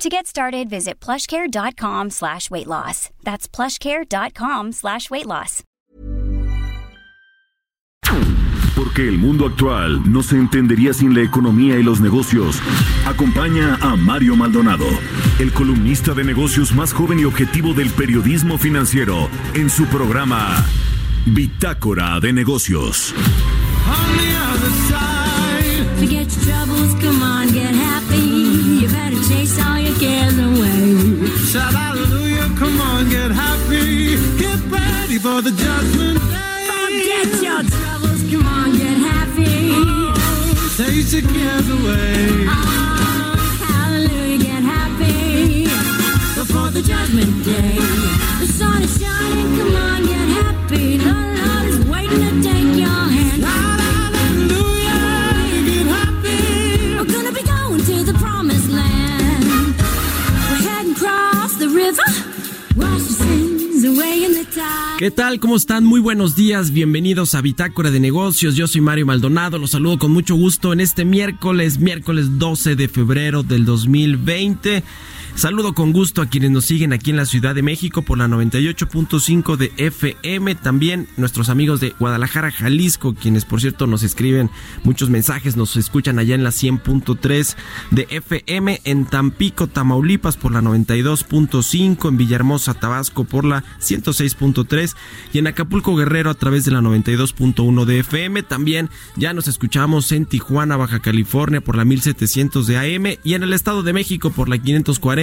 To get started, visit plushcare.com slash weight loss. That's plushcare.com slash weight loss. Porque el mundo actual no se entendería sin la economía y los negocios. Acompaña a Mario Maldonado, el columnista de negocios más joven y objetivo del periodismo financiero, en su programa Bitácora de Negocios. On the other for the judgment day. Oh, Forget your troubles, come on, get happy. Oh, chase your cares away. Oh, hallelujah, get happy. Before the judgment day. The sun is shining, come on, ¿Qué tal? ¿Cómo están? Muy buenos días. Bienvenidos a Bitácora de Negocios. Yo soy Mario Maldonado. Los saludo con mucho gusto en este miércoles, miércoles 12 de febrero del 2020. Saludo con gusto a quienes nos siguen aquí en la Ciudad de México por la 98.5 de FM. También nuestros amigos de Guadalajara, Jalisco, quienes por cierto nos escriben muchos mensajes, nos escuchan allá en la 100.3 de FM. En Tampico, Tamaulipas por la 92.5. En Villahermosa, Tabasco por la 106.3. Y en Acapulco, Guerrero a través de la 92.1 de FM. También ya nos escuchamos en Tijuana, Baja California por la 1700 de AM. Y en el Estado de México por la 540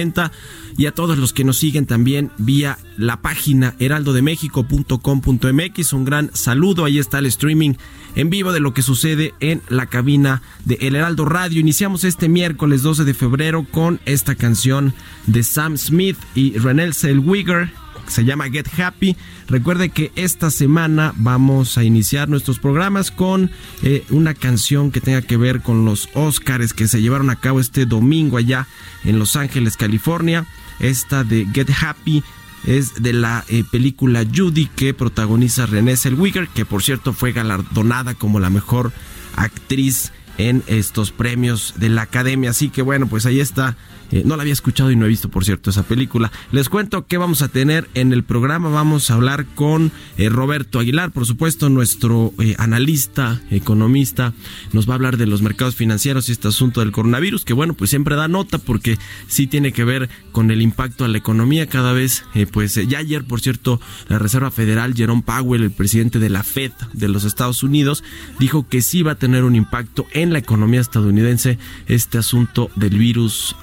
y a todos los que nos siguen también vía la página heraldodemexico.com.mx. Un gran saludo, ahí está el streaming en vivo de lo que sucede en la cabina de El Heraldo Radio. Iniciamos este miércoles 12 de febrero con esta canción de Sam Smith y Renel Zellweger se llama Get Happy. Recuerde que esta semana vamos a iniciar nuestros programas con eh, una canción que tenga que ver con los Oscars que se llevaron a cabo este domingo allá en Los Ángeles, California. Esta de Get Happy es de la eh, película Judy que protagoniza Renée Zellweger, que por cierto fue galardonada como la mejor actriz en estos premios de la Academia. Así que bueno, pues ahí está eh, no la había escuchado y no he visto, por cierto, esa película. Les cuento que vamos a tener en el programa. Vamos a hablar con eh, Roberto Aguilar, por supuesto, nuestro eh, analista, economista. Nos va a hablar de los mercados financieros y este asunto del coronavirus, que bueno, pues siempre da nota porque sí tiene que ver con el impacto a la economía cada vez. pues ya ayer, por cierto, la Reserva Federal, Jerome Powell, el presidente de la Fed de los Estados Unidos, dijo que sí va a tener un impacto en la economía estadounidense este asunto del virus.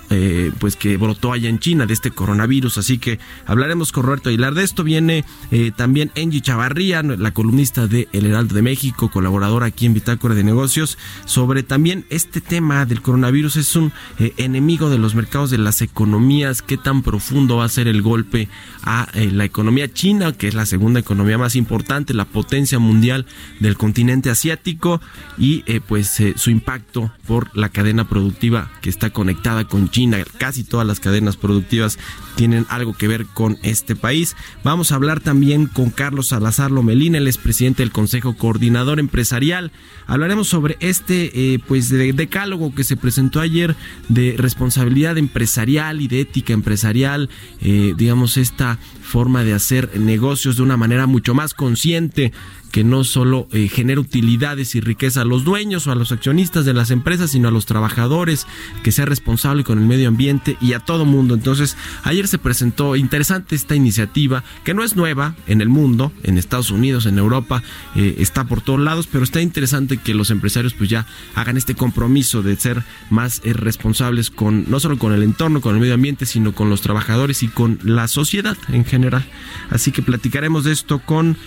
Pues que brotó allá en China de este coronavirus. Así que hablaremos con Roberto Aguilar de esto. Viene eh, también Angie Chavarría, la columnista de El Heraldo de México, colaboradora aquí en Bitácora de Negocios, sobre también este tema del coronavirus. Es un eh, enemigo de los mercados de las economías. ¿Qué tan profundo va a ser el golpe a la economía china, que es la segunda economía más importante, la potencia mundial del continente asiático y pues su impacto por la cadena productiva que está conectada con China casi todas las cadenas productivas tienen algo que ver con este país. Vamos a hablar también con Carlos Salazar Lomelín, el expresidente del Consejo Coordinador Empresarial. Hablaremos sobre este eh, pues de decálogo que se presentó ayer de responsabilidad empresarial y de ética empresarial, eh, digamos esta forma de hacer negocios de una manera mucho más consciente que no solo eh, genera utilidades y riqueza a los dueños o a los accionistas de las empresas, sino a los trabajadores, que sea responsable con el medio ambiente y a todo mundo. Entonces, ayer se presentó interesante esta iniciativa, que no es nueva en el mundo, en Estados Unidos, en Europa, eh, está por todos lados, pero está interesante que los empresarios pues ya hagan este compromiso de ser más eh, responsables con no solo con el entorno, con el medio ambiente, sino con los trabajadores y con la sociedad en general. Así que platicaremos de esto con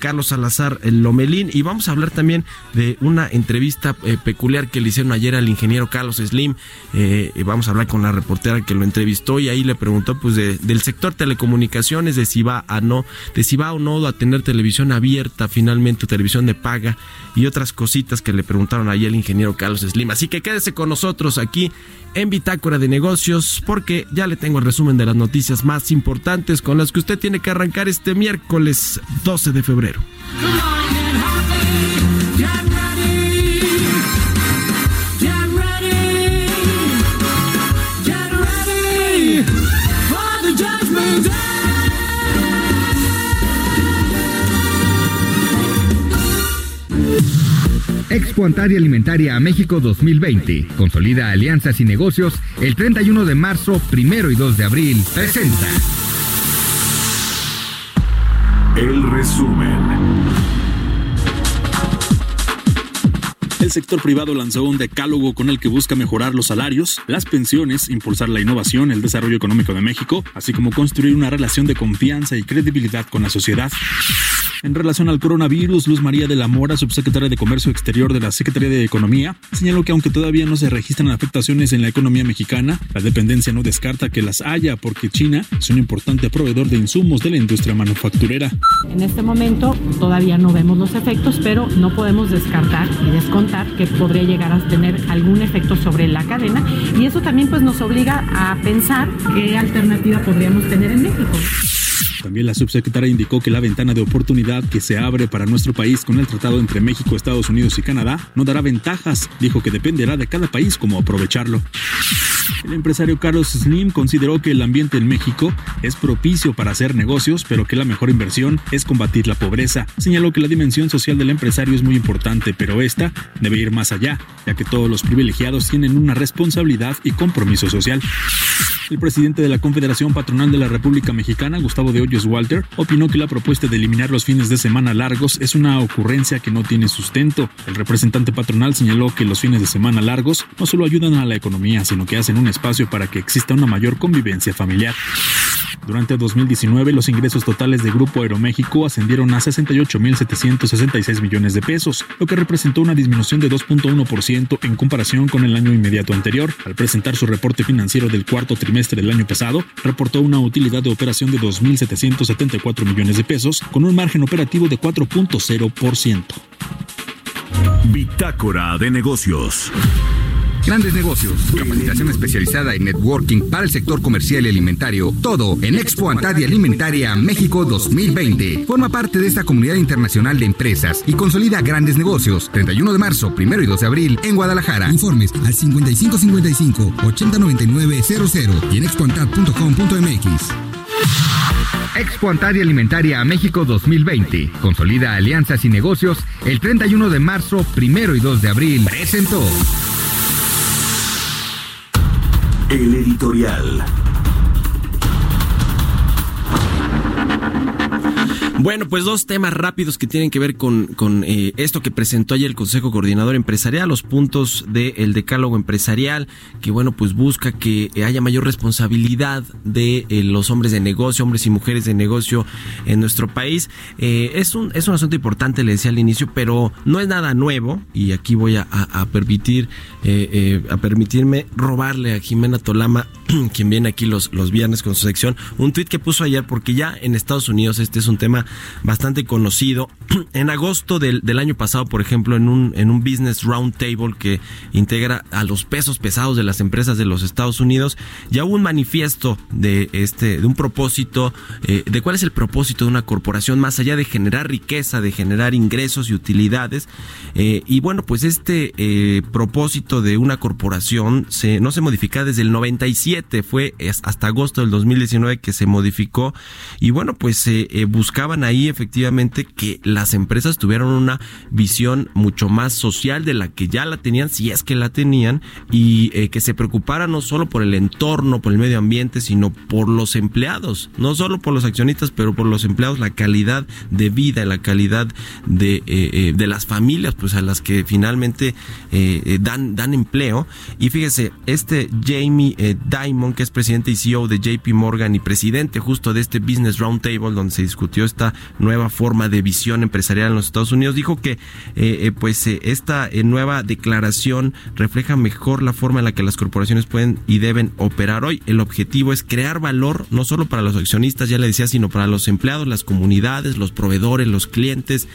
Carlos Salazar el Lomelín y vamos a hablar también de una entrevista eh, peculiar que le hicieron ayer al ingeniero Carlos Slim. Eh, vamos a hablar con la reportera que lo entrevistó y ahí le preguntó pues del sector telecomunicaciones, de si va a no, de si va o no a tener televisión abierta finalmente, televisión de paga y otras cositas que le preguntaron ayer al ingeniero Carlos Slim. Así que quédese con nosotros aquí en Bitácora de Negocios porque ya le tengo el resumen de las noticias más importantes con las que usted tiene que arrancar este miércoles 12 de febrero. Expo Antaria Alimentaria a México 2020. Consolida alianzas y negocios el 31 de marzo, primero y 2 de abril. Presenta. El resumen. El sector privado lanzó un decálogo con el que busca mejorar los salarios, las pensiones, impulsar la innovación, el desarrollo económico de México, así como construir una relación de confianza y credibilidad con la sociedad. En relación al coronavirus, Luz María de la Mora, subsecretaria de Comercio Exterior de la Secretaría de Economía, señaló que aunque todavía no se registran afectaciones en la economía mexicana, la dependencia no descarta que las haya porque China es un importante proveedor de insumos de la industria manufacturera. En este momento todavía no vemos los efectos, pero no podemos descartar y descontar que podría llegar a tener algún efecto sobre la cadena y eso también pues nos obliga a pensar qué alternativa podríamos tener en México. También la subsecretaria indicó que la ventana de oportunidad que se abre para nuestro país con el tratado entre México, Estados Unidos y Canadá no dará ventajas. Dijo que dependerá de cada país cómo aprovecharlo. El empresario Carlos Slim consideró que el ambiente en México es propicio para hacer negocios, pero que la mejor inversión es combatir la pobreza. Señaló que la dimensión social del empresario es muy importante, pero esta debe ir más allá, ya que todos los privilegiados tienen una responsabilidad y compromiso social. El presidente de la Confederación Patronal de la República Mexicana, Gustavo de Walter, opinó que la propuesta de eliminar los fines de semana largos es una ocurrencia que no tiene sustento. El representante patronal señaló que los fines de semana largos no solo ayudan a la economía, sino que hacen un espacio para que exista una mayor convivencia familiar. Durante 2019, los ingresos totales de Grupo Aeroméxico ascendieron a 68.766 millones de pesos, lo que representó una disminución de 2.1% en comparación con el año inmediato anterior. Al presentar su reporte financiero del cuarto trimestre del año pasado, reportó una utilidad de operación de 2.774 millones de pesos, con un margen operativo de 4.0%. Bitácora de negocios. Grandes negocios, capacitación especializada en networking para el sector comercial y alimentario. Todo en Expo Antadia Alimentaria México 2020. Forma parte de esta comunidad internacional de empresas y consolida grandes negocios. 31 de marzo, 1 y 2 de abril en Guadalajara. Informes al 5555 809900 y en expoantad.com.mx. Expo Antadia Alimentaria México 2020. Consolida alianzas y negocios el 31 de marzo, 1 y 2 de abril. Presentó. El editorial. Bueno, pues dos temas rápidos que tienen que ver con, con eh, esto que presentó ayer el Consejo Coordinador Empresarial, los puntos del decálogo empresarial, que bueno, pues busca que haya mayor responsabilidad de eh, los hombres de negocio, hombres y mujeres de negocio en nuestro país. Eh, es, un, es un asunto importante, le decía al inicio, pero no es nada nuevo y aquí voy a, permitir, a permitirme robarle a Jimena Tolama, quien viene aquí los, los viernes con su sección, un tuit que puso ayer porque ya en Estados Unidos este es un tema bastante conocido. En agosto del, del, año pasado, por ejemplo, en un, en un Business Roundtable que integra a los pesos pesados de las empresas de los Estados Unidos, ya hubo un manifiesto de este, de un propósito, eh, de cuál es el propósito de una corporación más allá de generar riqueza, de generar ingresos y utilidades. Eh, y bueno, pues este eh, propósito de una corporación se, no se modifica desde el 97, fue hasta agosto del 2019 que se modificó. Y bueno, pues se buscaban ahí efectivamente que las empresas tuvieran una visión mucho más social de la que ya la tenían, si es que la tenían, y eh, que se preocuparan no solo por el entorno, por el medio ambiente, sino por los empleados, no solo por los accionistas, pero por los empleados, la calidad de vida, la calidad de, eh, eh, de las familias, pues a las que finalmente dan, dan empleo. Y fíjese, este Jamie Dimon, que es presidente y CEO de JP Morgan y presidente justo de este Business Roundtable donde se discutió esta nueva forma de visión empresarial en los Estados Unidos, dijo que pues esta nueva declaración refleja mejor la forma en la que las corporaciones pueden y deben operar hoy. El objetivo es crear valor no solo para los accionistas, ya le decía, sino para los empleados, las comunidades, los proveedores, los clientes.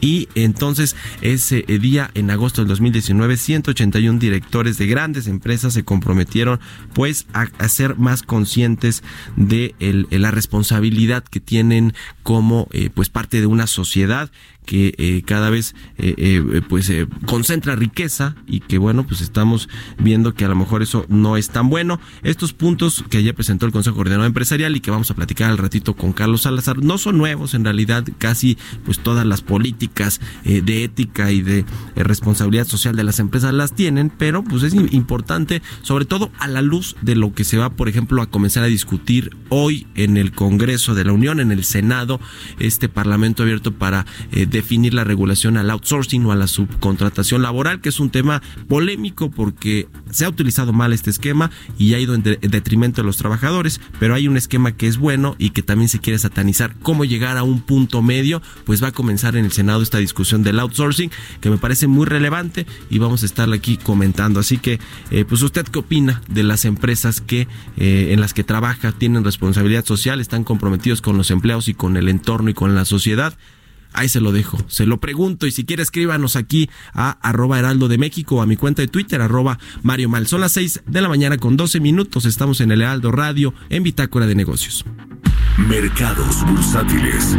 Y entonces ese día, en agosto del 2019, 181 directores de grandes empresas se comprometieron pues a, ser más conscientes de la responsabilidad que tienen como eh, pues parte de una sociedad que eh, cada vez eh, eh, pues concentra riqueza y que bueno pues estamos viendo que a lo mejor eso no es tan bueno. Estos puntos que ayer presentó el Consejo Coordinador Empresarial y que vamos a platicar al ratito con Carlos Salazar no son nuevos en realidad casi pues todas las políticas de ética y de responsabilidad social de las empresas las tienen pero pues es importante sobre todo a la luz de lo que se va por ejemplo a comenzar a discutir hoy en el Congreso de la Unión en el Senado este Parlamento abierto para definir la regulación al outsourcing o a la subcontratación laboral, que es un tema polémico porque se ha utilizado mal este esquema y ha ido en, detrimento de los trabajadores, pero hay un esquema que es bueno y que también se quiere satanizar. ¿Cómo llegar a un punto medio? Pues va a comenzar en el Senado esta discusión del outsourcing, que me parece muy relevante y vamos a estar aquí comentando. Así que, eh, pues usted qué opina de las empresas que eh, en las que trabaja, tienen responsabilidad social, están comprometidos con los empleados y con el entorno y con la sociedad? Ahí se lo dejo, se lo pregunto y si quiere escríbanos aquí a arroba heraldo de México o a mi cuenta de Twitter arroba Mario Mal. Son las 6 de la mañana con 12 minutos, estamos en el Heraldo Radio en Bitácora de Negocios. Mercados bursátiles.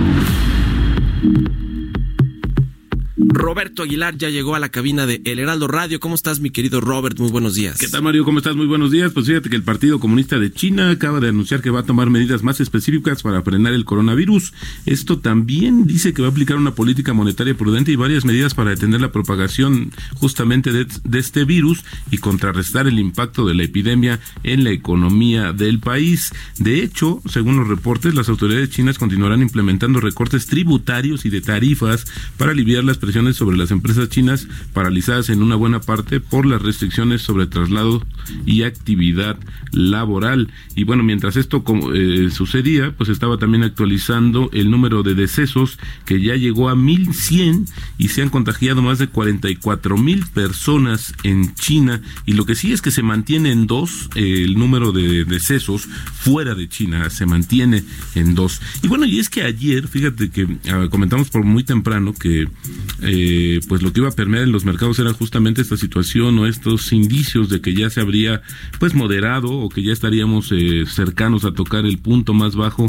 Roberto Aguilar ya llegó a la cabina de El Heraldo Radio. ¿Cómo estás, mi querido Robert? Muy buenos días. ¿Qué tal, Mario? ¿Cómo estás? Muy buenos días. Pues fíjate que el Partido Comunista de China acaba de anunciar que va a tomar medidas más específicas para frenar el coronavirus. Esto también dice que va a aplicar una política monetaria prudente y varias medidas para detener la propagación justamente de, de este virus y contrarrestar el impacto de la epidemia en la economía del país. De hecho, según los reportes, las autoridades chinas continuarán implementando recortes tributarios y de tarifas para aliviar las presiones sobre las empresas chinas paralizadas en una buena parte por las restricciones sobre traslado y actividad laboral. Y bueno, mientras esto eh, sucedía, pues estaba también actualizando el número de decesos que ya llegó a 1100 y se han contagiado más de 44 mil personas en China. Y lo que sí es que se mantiene en dos eh, el número de decesos fuera de China, se mantiene en dos. Y bueno, y es que ayer, fíjate que ah, comentamos por muy temprano que eh, pues lo que iba a permear en los mercados era justamente esta situación o estos indicios de que ya se habría pues moderado o que ya estaríamos eh, cercanos a tocar el punto más bajo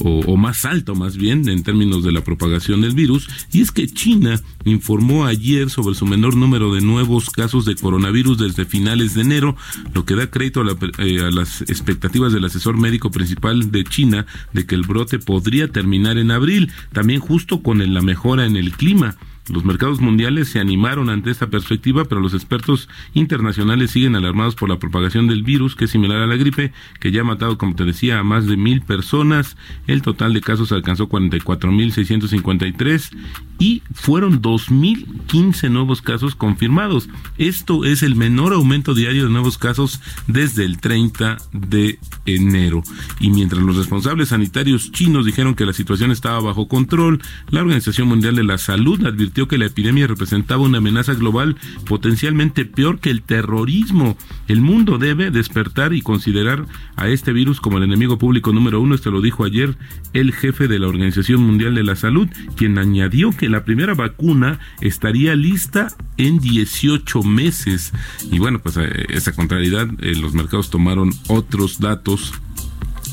o, o, más alto más bien en términos de la propagación del virus. Y es que China informó ayer sobre su menor número de nuevos casos de coronavirus desde finales de enero lo que da crédito a, la, eh, a las expectativas del asesor médico principal de China de que el brote podría terminar en abril también justo con la mejora en el clima los mercados mundiales se animaron ante esta perspectiva, pero los expertos internacionales siguen alarmados por la propagación del virus, que es similar a la gripe, que ya ha matado, como te decía, a más de mil personas. El total de casos alcanzó 44.653 y fueron 2.015 nuevos casos confirmados. Esto es el menor aumento diario de nuevos casos desde el 30 de enero. Y mientras los responsables sanitarios chinos dijeron que la situación estaba bajo control, la Organización Mundial de la Salud advirtió que la epidemia representaba una amenaza global potencialmente peor que el terrorismo. El mundo debe despertar y considerar a este virus como el enemigo público número uno. Esto lo dijo ayer el jefe de la Organización Mundial de la Salud, quien añadió que la primera vacuna estaría lista en 18 meses. Y bueno, pues eh, esa contrariedad, eh, los mercados tomaron otros datos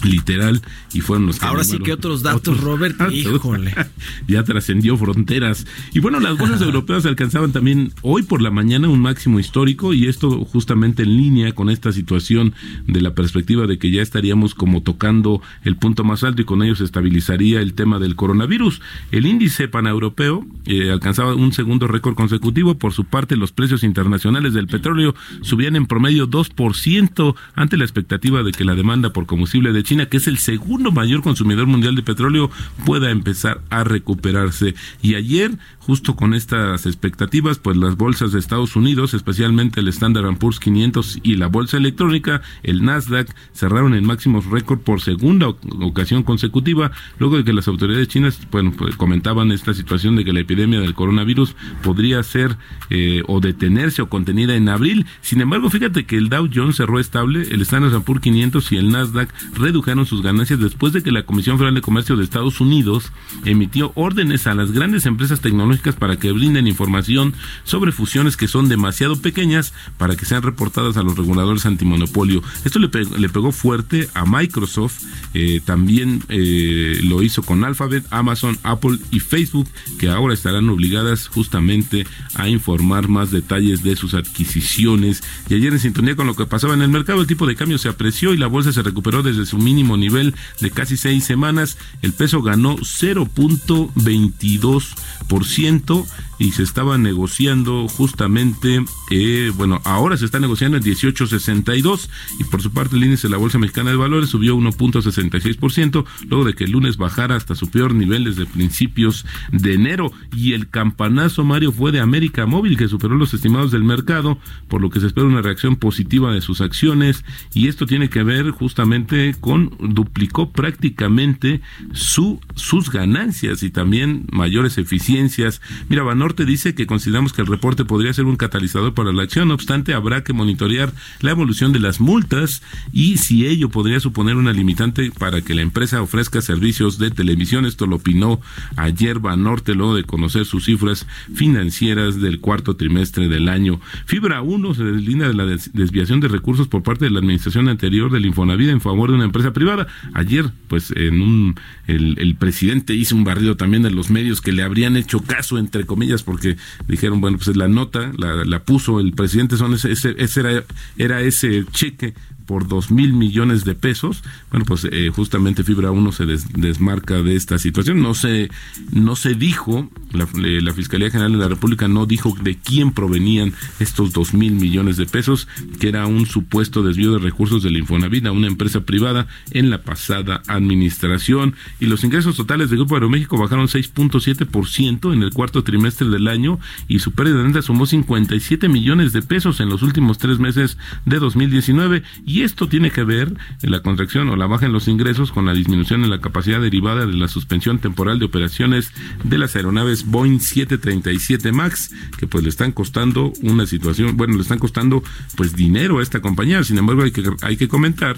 literal y fueron los que ahora sí que otros datos Robert híjole. Ya trascendió fronteras. Y bueno las bolsas europeas alcanzaban también hoy por la mañana un máximo histórico y esto justamente en línea con esta situación de la perspectiva de que ya estaríamos como tocando el punto más alto y con ello se estabilizaría el tema del coronavirus. El índice paneuropeo eh, alcanzaba un segundo récord consecutivo. Por su parte los precios internacionales del petróleo subían en promedio 2% ante la expectativa de que la demanda por combustible de China, que es el segundo mayor consumidor mundial de petróleo, pueda empezar a recuperarse. Y ayer, justo con estas expectativas, pues las bolsas de Estados Unidos, especialmente el Standard Poor's 500 y la bolsa electrónica, el Nasdaq, cerraron en máximos récord por segunda ocasión consecutiva, luego de que las autoridades chinas, bueno, pues, comentaban esta situación de que la epidemia del coronavirus podría ser eh, o detenerse o contenida en abril. Sin embargo, fíjate que el Dow Jones cerró estable, el Standard Poor's 500 y el Nasdaq redujeron sus ganancias después de que la Comisión Federal de Comercio de Estados Unidos emitió órdenes a las grandes empresas tecnológicas para que brinden información sobre fusiones que son demasiado pequeñas para que sean reportadas a los reguladores antimonopolio. Esto le, pegó fuerte a Microsoft, eh, también eh, lo hizo con Alphabet, Amazon, Apple y Facebook, que ahora estarán obligadas justamente a informar más detalles de sus adquisiciones. Y ayer en sintonía con lo que pasaba en el mercado, el tipo de cambio se apreció y la bolsa se recuperó desde su mínimo nivel de casi seis semanas. El peso ganó 0.22% y se estaba negociando justamente, eh, bueno, ahora se está negociando en 18.62 y por su parte el índice de la Bolsa Mexicana de Valores subió 1.66% luego de que el lunes bajara hasta su peor nivel desde principios de enero y el campanazo Mario fue de América Móvil que superó los estimados del mercado por lo que se espera una reacción positiva de sus acciones y esto tiene que ver justamente con duplicó prácticamente su sus ganancias y también mayores eficiencias. Mira, Banor te dice que consideramos que el reporte podría ser un catalizador para la acción, no obstante habrá que monitorear la evolución de las multas y si ello podría suponer una limitante para que la empresa ofrezca servicios de televisión. Esto lo opinó ayer Banorte luego de conocer sus cifras financieras del cuarto trimestre del año. Fibra 1 se deslinda de la desviación de recursos por parte de la administración anterior del Infonavit en favor de una empresa privada. Ayer, pues en un el, el presidente hizo un barrido también de los medios que le habrían hecho caso entre comillas porque dijeron, bueno, pues la nota la, la puso el presidente, son ese, ese, ese era, era ese cheque por dos mil millones de pesos. Bueno, pues eh, justamente Fibra 1 se des, desmarca de esta situación. No se, no se dijo, la, la, Fiscalía General de la República no dijo de quién provenían estos dos mil millones de pesos, que era un supuesto desvío de recursos del Infonavit a una empresa privada en la pasada administración. Y los ingresos totales del Grupo Aeroméxico bajaron 6.7% en el cuarto trimestre del año y su pérdida de renta sumó 57 millones de pesos en los últimos tres meses de 2019 y esto tiene que ver en la contracción o la baja en los ingresos con la disminución en la capacidad derivada de la suspensión temporal de operaciones de las aeronaves Boeing 737 MAX, que pues le están costando una situación, bueno, le están costando pues dinero a esta compañía. Sin embargo, hay que, hay que comentar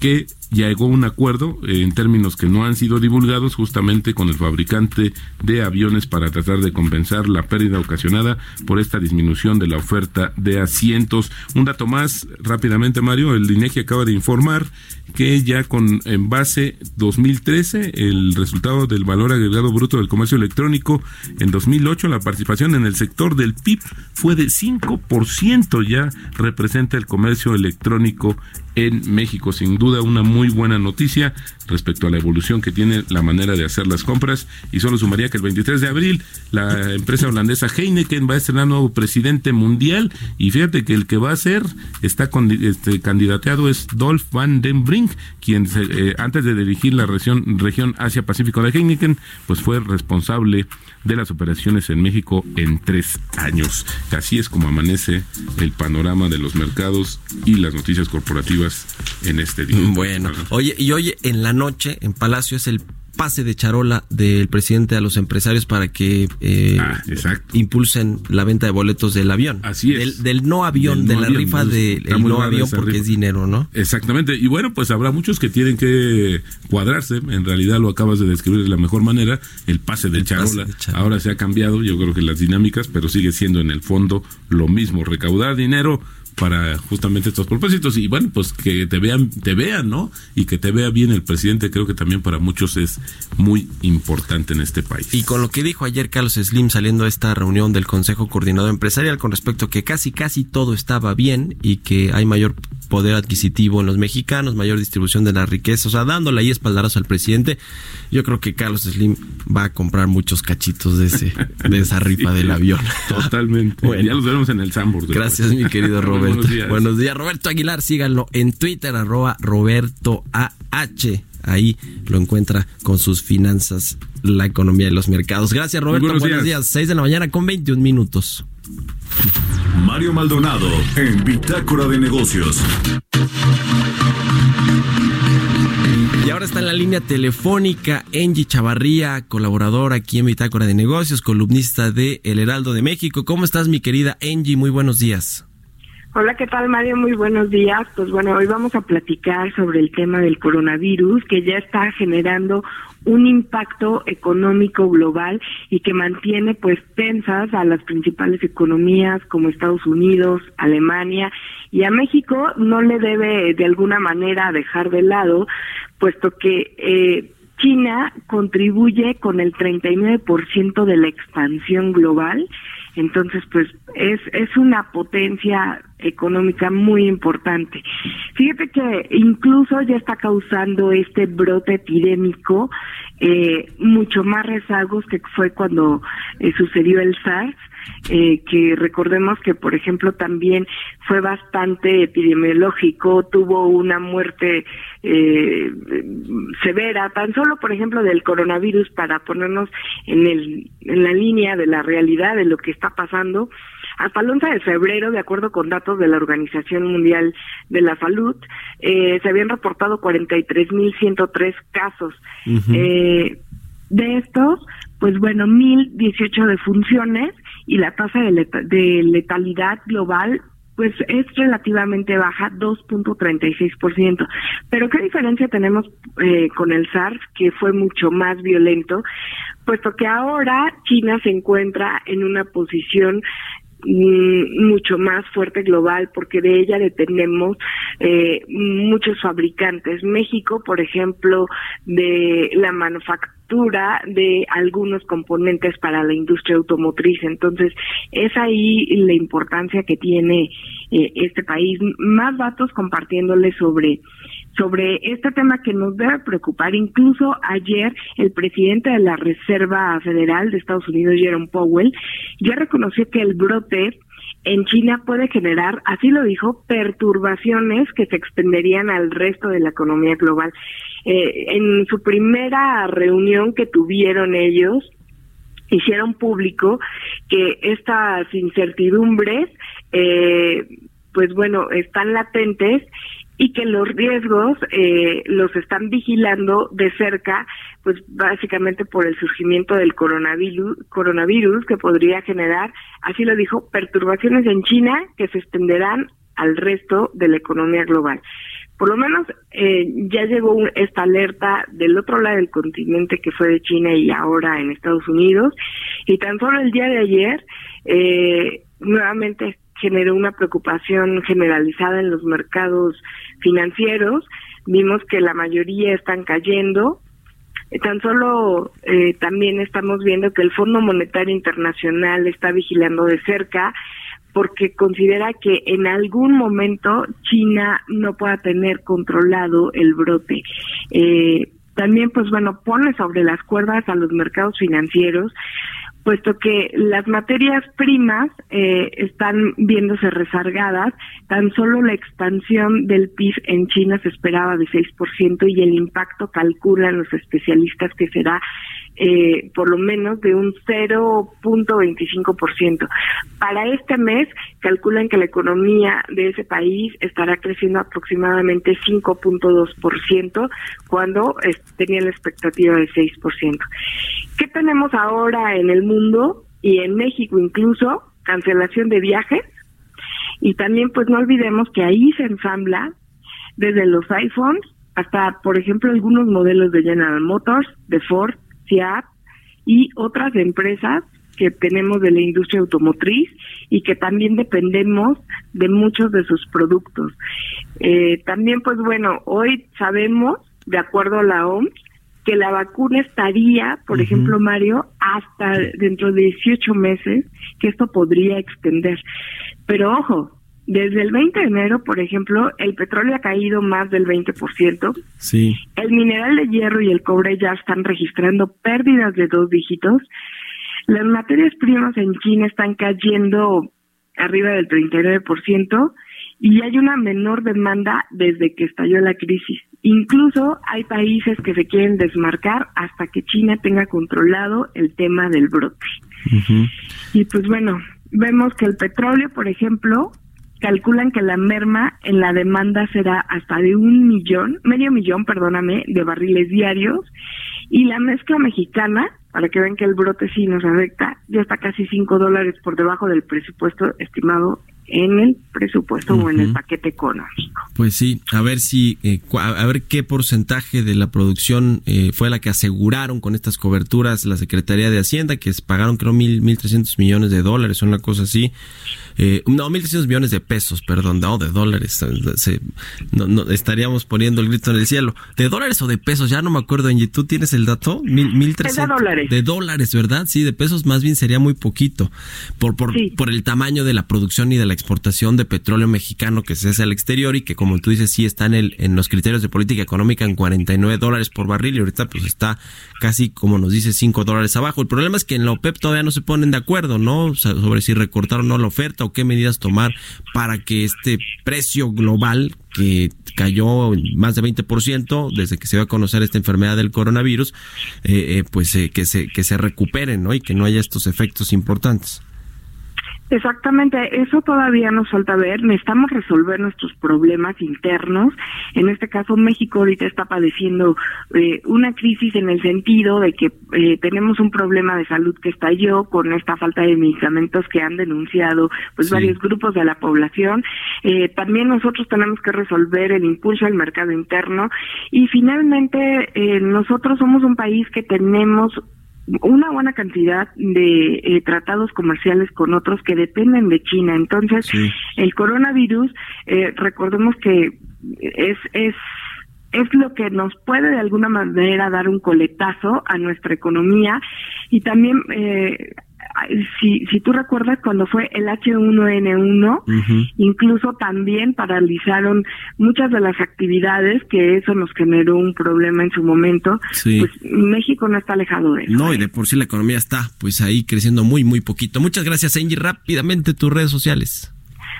que llegó un acuerdo eh, en términos que no han sido divulgados justamente con el fabricante de aviones para tratar de compensar la pérdida ocasionada por esta disminución de la oferta de asientos. Un dato más rápidamente, Mario, el INEGI acaba de informar que ya con en base 2013 el resultado del valor agregado bruto del comercio electrónico en 2008 la participación en el sector del PIB fue de 5% ya representa el comercio electrónico en México. Sin duda una muy buena noticia respecto a la evolución que tiene la manera de hacer las compras. Y solo sumaría que el 23 de abril la empresa holandesa Heineken va a estrenar nuevo presidente mundial. Y fíjate que el que va a ser está con, este, candidateado es Dolph van den Brink quien eh, antes de dirigir la región, región Asia Pacífico de Heineken pues fue responsable de las operaciones en México en tres años. Así es como amanece el panorama de los mercados y las noticias corporativas en este día. Bueno, oye, y oye, en la noche en Palacio es el pase de charola del presidente a los empresarios para que eh, ah, impulsen la venta de boletos del avión. Así es. Del, del no avión, del de no la avión, rifa del de, no avión porque rifa. es dinero, ¿no? Exactamente. Y bueno, pues habrá muchos que tienen que cuadrarse. En realidad lo acabas de describir de la mejor manera. El pase de, el charola. Pase de charola. Ahora se ha cambiado, yo creo que las dinámicas, pero sigue siendo en el fondo lo mismo. Recaudar dinero para justamente estos propósitos y bueno pues que te vean te vean no y que te vea bien el presidente creo que también para muchos es muy importante en este país. Y con lo que dijo ayer Carlos Slim saliendo a esta reunión del Consejo Coordinador Empresarial con respecto a que casi casi todo estaba bien y que hay mayor poder adquisitivo en los mexicanos, mayor distribución de la riqueza, o sea, dándole ahí espaldarazo al presidente, yo creo que Carlos Slim va a comprar muchos cachitos de ese de esa rifa del avión. Totalmente. ya los veremos en el Sambor. Gracias, mi querido Roberto. Buenos días. Buenos días, Roberto Aguilar, síganlo en Twitter, arroba Roberto AH. Ahí lo encuentra con sus finanzas, la economía y los mercados. Gracias, Roberto. Buenos Buenos, días. días. 6 de la mañana con 21 minutos. Mario Maldonado en Bitácora de Negocios. Y ahora está en la línea telefónica Angie Chavarría, colaboradora aquí en Bitácora de Negocios, columnista de El Heraldo de México. ¿Cómo estás, mi querida Angie? Muy buenos días. Hola, ¿qué tal Mario? Muy buenos días. Pues bueno, hoy vamos a platicar sobre el tema del coronavirus que ya está generando un impacto económico global y que mantiene pues tensas a las principales economías como Estados Unidos, Alemania y a México no le debe de alguna manera dejar de lado, puesto que eh, China contribuye con el 39% de la expansión global entonces, pues es, es una potencia económica muy importante. Fíjate que incluso ya está causando este brote epidémico eh, mucho más rezagos que fue cuando eh, sucedió el SARS. Eh, que recordemos que, por ejemplo, también fue bastante epidemiológico, tuvo una muerte eh, severa, tan solo, por ejemplo, del coronavirus, para ponernos en, el, en la línea de la realidad de lo que está pasando. Hasta el 11 de febrero, de acuerdo con datos de la Organización Mundial de la Salud, eh, se habían reportado 43.103 casos. eh, de estos, pues bueno, 1.018 defunciones y la tasa de, leta- de letalidad global pues es relativamente baja, 2.36%. Pero ¿qué diferencia tenemos eh, con el SARS, que fue mucho más violento? Puesto que ahora China se encuentra en una posición mucho más fuerte global porque de ella dependemos eh, muchos fabricantes. México, por ejemplo, de la manufactura de algunos componentes para la industria automotriz. Entonces, es ahí la importancia que tiene eh, este país. Más datos compartiéndole sobre sobre este tema que nos debe preocupar. Incluso ayer el presidente de la Reserva Federal de Estados Unidos, Jerome Powell, ya reconoció que el brote en China puede generar, así lo dijo, perturbaciones que se extenderían al resto de la economía global. Eh, en su primera reunión que tuvieron ellos, hicieron público que estas incertidumbres, eh, pues bueno, están latentes y que los riesgos eh, los están vigilando de cerca, pues básicamente por el surgimiento del coronavirus, coronavirus que podría generar, así lo dijo, perturbaciones en China que se extenderán al resto de la economía global. Por lo menos eh, ya llegó un- esta alerta del otro lado del continente que fue de China y ahora en Estados Unidos. Y tan solo el día de ayer, eh, nuevamente generó una preocupación generalizada en los mercados financieros. Vimos que la mayoría están cayendo. Tan solo eh, también estamos viendo que el Fondo Monetario Internacional está vigilando de cerca porque considera que en algún momento China no pueda tener controlado el brote. Eh, también, pues bueno, pone sobre las cuerdas a los mercados financieros, puesto que las materias primas eh, están viéndose rezargadas, tan solo la expansión del PIB en China se esperaba de 6% y el impacto calculan los especialistas que será eh, por lo menos de un 0.25%. Para este mes calculan que la economía de ese país estará creciendo aproximadamente 5.2% cuando tenía la expectativa de 6%. ¿Qué tenemos ahora en el mundo y en México incluso? Cancelación de viajes y también pues no olvidemos que ahí se ensambla desde los iPhones hasta por ejemplo algunos modelos de General Motors, de Ford, Y otras empresas que tenemos de la industria automotriz y que también dependemos de muchos de sus productos. Eh, también, pues bueno, hoy sabemos, de acuerdo a la OMS, que la vacuna estaría, por ejemplo, Mario, hasta dentro de 18 meses, que esto podría extender. Pero ojo, desde el 20 de enero, por ejemplo, el petróleo ha caído más del 20%. Sí. El mineral de hierro y el cobre ya están registrando pérdidas de dos dígitos. Las materias primas en China están cayendo arriba del 39% y hay una menor demanda desde que estalló la crisis. Incluso hay países que se quieren desmarcar hasta que China tenga controlado el tema del brote. Y pues bueno, vemos que el petróleo, por ejemplo, calculan que la merma en la demanda será hasta de un millón, medio millón, perdóname, de barriles diarios. Y la mezcla mexicana, para que vean que el brote sí nos afecta, ya está casi cinco dólares por debajo del presupuesto estimado en el presupuesto o en el paquete económico. Pues sí, a ver si, eh, a ver qué porcentaje de la producción eh, fue la que aseguraron con estas coberturas la Secretaría de Hacienda, que pagaron creo mil, mil trescientos millones de dólares, una cosa así. Eh, no, 1.300 millones de pesos, perdón, no, de dólares. no, estaríamos poniendo el grito en el cielo. ¿De dólares o de pesos? Ya no me acuerdo, Angie. ¿Tú tienes el dato? Mil, mil De dólares. De dólares, ¿verdad? Sí, de pesos más bien sería muy poquito. Por, por, por el tamaño de la producción y de la exportación de petróleo mexicano que se hace al exterior y que, como tú dices, sí está en, el, en los criterios de política económica en 49 dólares por barril y ahorita pues está casi, como nos dice, 5 dólares abajo. El problema es que en la OPEP todavía no se ponen de acuerdo, ¿no? sobre si recortar o no la oferta qué medidas tomar para que este precio global que cayó más de 20% desde que se dio a conocer esta enfermedad del coronavirus, eh, eh, pues eh, que, se, que se recuperen ¿no? y que no haya estos efectos importantes. Exactamente, eso todavía nos falta ver. Necesitamos resolver nuestros problemas internos. En este caso, México ahorita está padeciendo eh, una crisis en el sentido de que eh, tenemos un problema de salud que estalló con esta falta de medicamentos que han denunciado pues varios grupos de la población. Eh, también nosotros tenemos que resolver el impulso al mercado interno y finalmente nosotros somos un país que tenemos una buena cantidad de eh, tratados comerciales con otros que dependen de China. Entonces, el coronavirus, eh, recordemos que es, es es lo que nos puede de alguna manera dar un coletazo a nuestra economía y también eh, si, si tú recuerdas cuando fue el H1N1, incluso también paralizaron muchas de las actividades que eso nos generó un problema en su momento. Pues México no está alejado de eso. No, y de por sí la economía está pues ahí creciendo muy, muy poquito. Muchas gracias, Angie. Rápidamente tus redes sociales.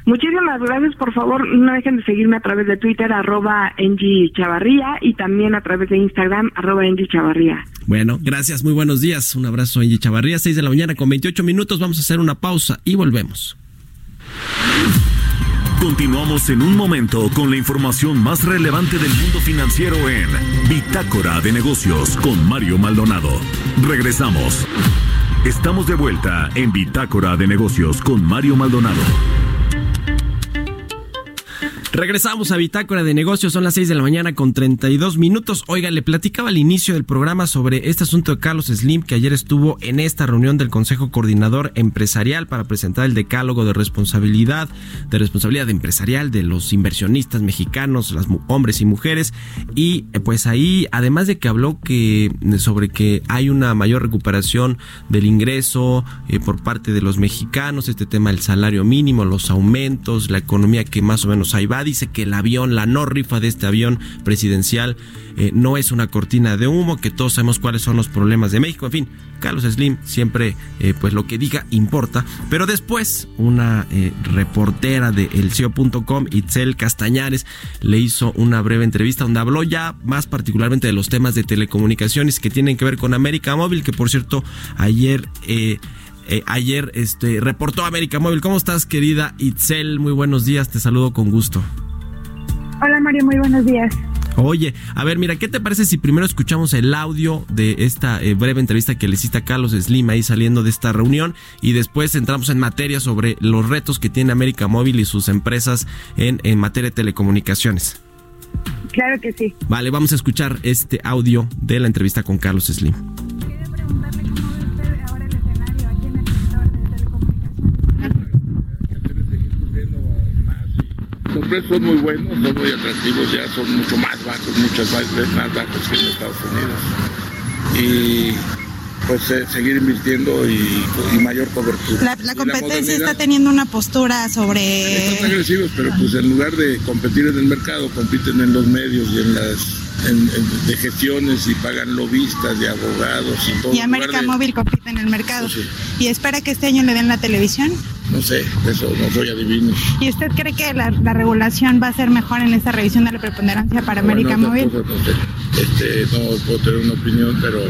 Muchísimas gracias, por favor, no dejen de seguirme a través de Twitter, arroba Chavarría, y también a través de Instagram, arroba Chavarría. Bueno, gracias, muy buenos días. Un abrazo, Angie Chavarría, 6 de la mañana con 28 minutos. Vamos a hacer una pausa y volvemos. Continuamos en un momento con la información más relevante del mundo financiero en Bitácora de Negocios con Mario Maldonado. Regresamos. Estamos de vuelta en Bitácora de Negocios con Mario Maldonado. Regresamos a Bitácora de Negocios, son las 6 de la mañana con 32 minutos. Oiga, le platicaba al inicio del programa sobre este asunto de Carlos Slim, que ayer estuvo en esta reunión del Consejo Coordinador Empresarial para presentar el decálogo de responsabilidad, de responsabilidad empresarial de los inversionistas mexicanos, las hombres y mujeres. Y eh, pues ahí, además de que habló que sobre que hay una mayor recuperación del ingreso eh, por parte de los mexicanos, este tema del salario mínimo, los aumentos, la economía que más o menos ahí va dice que el avión, la no rifa de este avión presidencial eh, no es una cortina de humo, que todos sabemos cuáles son los problemas de México, en fin, Carlos Slim siempre eh, pues lo que diga importa, pero después una eh, reportera de elcio.com, Itzel Castañares, le hizo una breve entrevista donde habló ya más particularmente de los temas de telecomunicaciones que tienen que ver con América Móvil, que por cierto ayer... Eh, ayer este, reportó América Móvil. ¿Cómo estás, querida Itzel? Muy buenos días, te saludo con gusto. Hola, Mario, muy buenos días. Oye, a ver, mira, ¿qué te parece si primero escuchamos el audio de esta eh, breve entrevista que le hiciste a Carlos Slim ahí saliendo de esta reunión y después entramos en materia sobre los retos que tiene América Móvil y sus empresas en, en materia de telecomunicaciones? Claro que sí. Vale, vamos a escuchar este audio de la entrevista con Carlos Slim. Precios son muy buenos, son muy atractivos, ya son mucho más bajos, muchas veces más bajos que en Estados Unidos. Y pues eh, seguir invirtiendo y, y mayor cobertura. La, competencia está teniendo una postura Están sobre... agresivos, pero pues en lugar de competir en el mercado, compiten en los medios y en las en- en- de gestiones y pagan lobistas y abogados y todo. Y América de- Móvil compite en el mercado. Sí. Y espera que este año le den la televisión. No sé, eso no soy adivino. ¿Y usted cree que la, la regulación va a ser mejor en esta revisión de la preponderancia para América Móvil? no sé. Este, no puedo tener una opinión, pero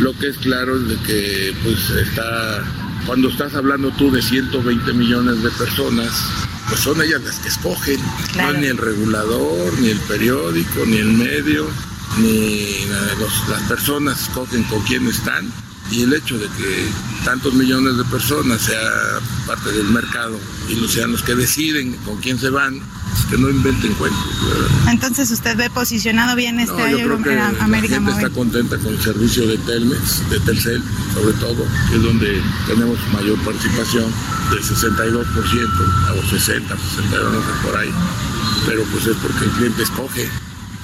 lo que es claro es de que pues está cuando estás hablando tú de 120 millones de personas, pues son ellas las que escogen, no es ni el regulador, ni el periódico, ni el medio, ni los- las personas escogen con quién están y el hecho de que tantos millones de personas sea parte del mercado y no sean los que deciden con quién se van, pues que no inventen cuentos. ¿verdad? Entonces usted ve posicionado bien este No, yo año creo que a- la América gente Móvil. está contenta con el servicio de Telmex, de Telcel, sobre todo, que es donde tenemos mayor participación, del 62% a los 60, 62, no sé, por ahí. Pero pues es porque el cliente escoge.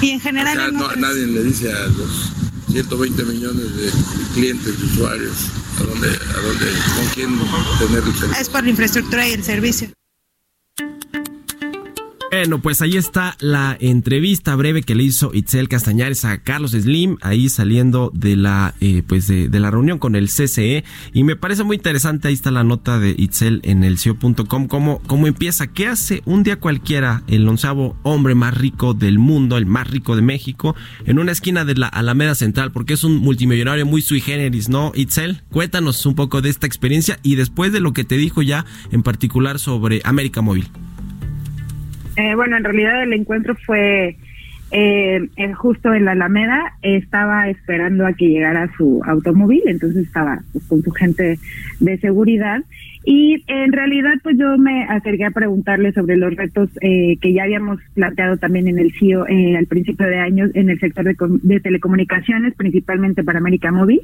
Y en general... O sea, no, nadie le dice a los 120 millones de clientes, de usuarios, a dónde, a dónde, con quién tener el servicio. Es por la infraestructura y el servicio. Bueno, pues ahí está la entrevista breve que le hizo Itzel Castañares a Carlos Slim, ahí saliendo de la eh, pues de, la reunión con el CCE. Y me parece muy interesante, ahí está la nota de Itzel en el CIO.com, cómo, cómo empieza, qué hace un día cualquiera el onceavo hombre más rico del mundo, el más rico de México, en una esquina de la Alameda Central, porque es un multimillonario muy sui generis, ¿no? Itzel, cuéntanos un poco de esta experiencia y después de lo que te dijo ya en particular sobre América Móvil. Eh, bueno, en realidad el encuentro fue eh, eh, justo en la Alameda. Estaba esperando a que llegara su automóvil, entonces estaba pues, con su gente de seguridad. Y en realidad, pues yo me acerqué a preguntarle sobre los retos eh, que ya habíamos planteado también en el CIO eh, al principio de año en el sector de, de telecomunicaciones, principalmente para América Móvil,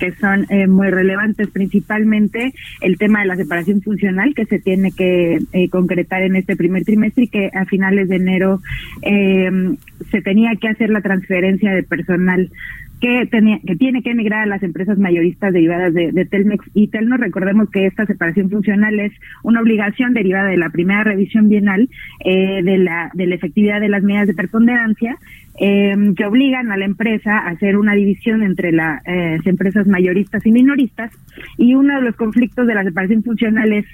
que son eh, muy relevantes, principalmente el tema de la separación funcional que se tiene que eh, concretar en este primer trimestre y que a finales de enero eh, se tenía que hacer la transferencia de personal que, tenía, que tiene que emigrar a las empresas mayoristas derivadas de, Telmex y Telno. Recordemos que esta separación funcional es una obligación derivada de la primera revisión bienal eh, de, la, de la efectividad de las medidas de preponderancia eh, que obligan a la empresa a hacer una división entre las empresas mayoristas y minoristas. Y uno de los conflictos de la separación funcional es